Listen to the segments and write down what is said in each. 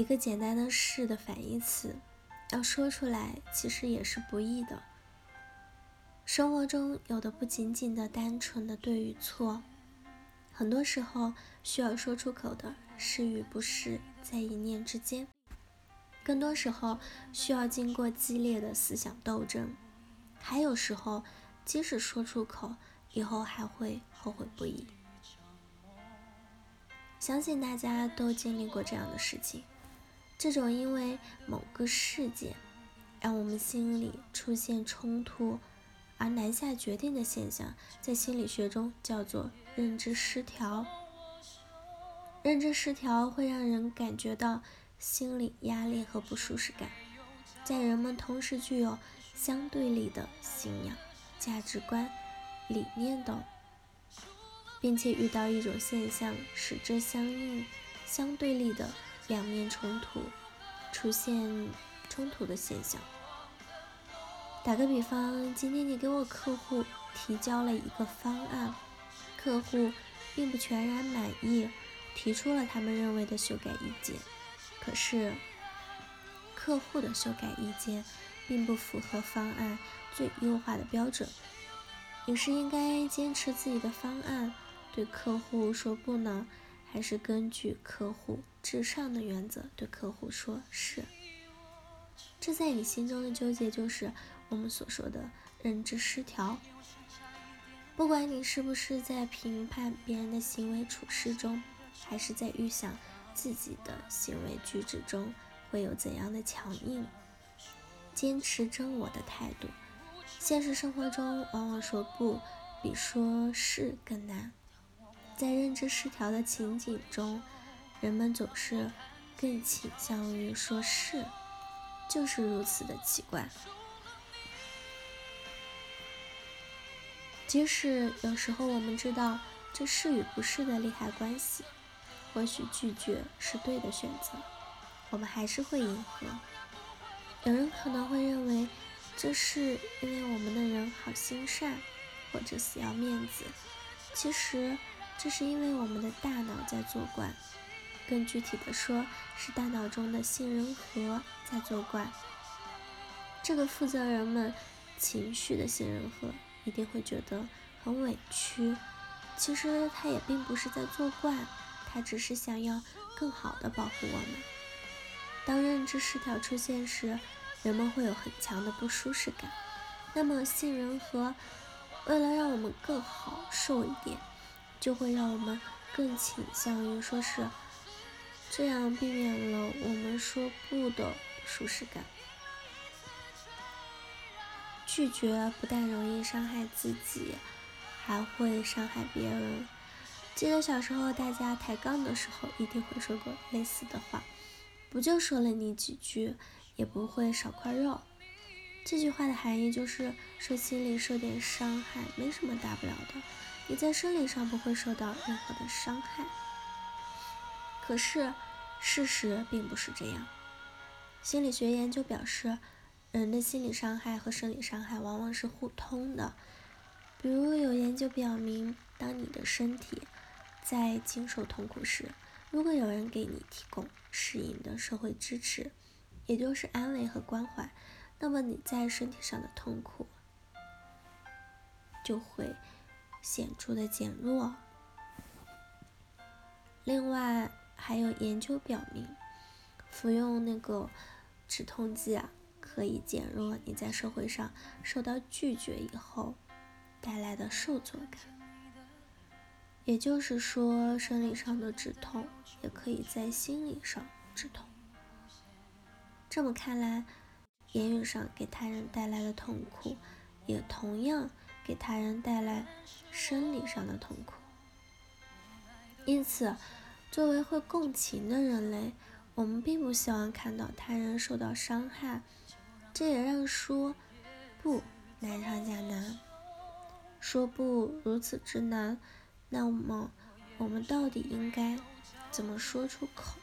一个简单的“是”的反义词，要说出来其实也是不易的。生活中有的不仅仅的单纯的对与错，很多时候需要说出口的是与不是，在一念之间。更多时候需要经过激烈的思想斗争，还有时候即使说出口，以后还会后悔不已。相信大家都经历过这样的事情，这种因为某个事件让我们心里出现冲突而难下决定的现象，在心理学中叫做认知失调。认知失调会让人感觉到。心理压力和不舒适感，在人们同时具有相对立的信仰、价值观、理念等，并且遇到一种现象，使这相应、相对立的两面冲突，出现冲突的现象。打个比方，今天你给我客户提交了一个方案，客户并不全然满意，提出了他们认为的修改意见。可是，客户的修改意见并不符合方案最优化的标准。你是应该坚持自己的方案，对客户说不呢，还是根据客户至上的原则对客户说是？这在你心中的纠结，就是我们所说的认知失调。不管你是不是在评判别人的行为处事中，还是在预想。自己的行为举止中会有怎样的强硬、坚持真我的态度？现实生活中，往往说不比说是更难。在认知失调的情景中，人们总是更倾向于说是，就是如此的奇怪。即使有时候我们知道这是与不是的利害关系。或许拒绝是对的选择，我们还是会迎合。有人可能会认为，这是因为我们的人好心善，或者死要面子。其实，这是因为我们的大脑在作怪。更具体的说，是大脑中的杏仁核在作怪。这个负责人们情绪的杏仁核一定会觉得很委屈。其实，他也并不是在作怪。他只是想要更好的保护我们。当认知失调出现时，人们会有很强的不舒适感。那么杏仁核为了让我们更好受一点，就会让我们更倾向于说是，这样避免了我们说不的舒适感。拒绝不但容易伤害自己，还会伤害别人。记得小时候大家抬杠的时候，一定会说过类似的话，不就说了你几句，也不会少块肉。这句话的含义就是说心里受点伤害没什么大不了的，你在生理上不会受到任何的伤害。可是事实并不是这样。心理学研究表示，人的心理伤害和生理伤害往往是互通的。比如有研究表明，当你的身体在经受痛苦时，如果有人给你提供适应的社会支持，也就是安慰和关怀，那么你在身体上的痛苦就会显著的减弱。另外，还有研究表明，服用那个止痛剂啊，可以减弱你在社会上受到拒绝以后带来的受挫感。也就是说，生理上的止痛也可以在心理上止痛。这么看来，言语上给他人带来的痛苦，也同样给他人带来生理上的痛苦。因此，作为会共情的人类，我们并不希望看到他人受到伤害。这也让说不难上加难。说不如此之难。那么，我们到底应该怎么说出口？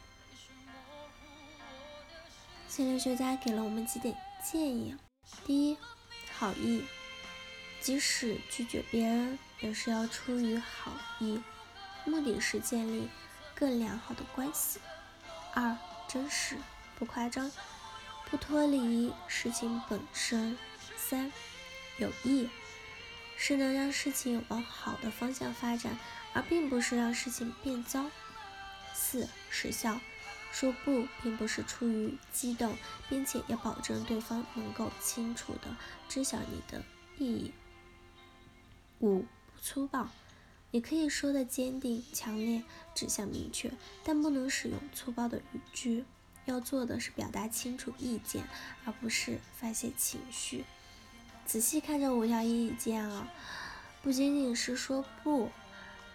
心理学家给了我们几点建议：第一，好意，即使拒绝别人，也是要出于好意，目的是建立更良好的关系；二，真实，不夸张，不脱离事情本身。三，有益，是能让事情往好的方向发展，而并不是让事情变糟。四，时效，说不并不是出于激动，并且要保证对方能够清楚的知晓你的意义。五，粗暴。你可以说的坚定、强烈、指向明确，但不能使用粗暴的语句。要做的是表达清楚意见，而不是发泄情绪。仔细看这五条意见啊，不仅仅是说不，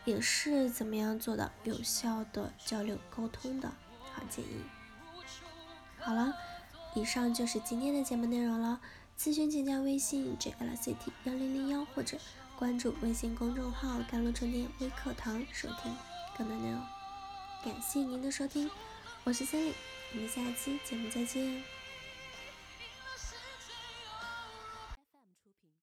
也是怎么样做到有效的交流沟通的好建议。好了，以上就是今天的节目内容了。咨询请加微信 jlct 幺零零幺或者。关注微信公众号“甘露春天微课堂”，收听更多内容。感谢您的收听，我是森 y 我们下期节目再见。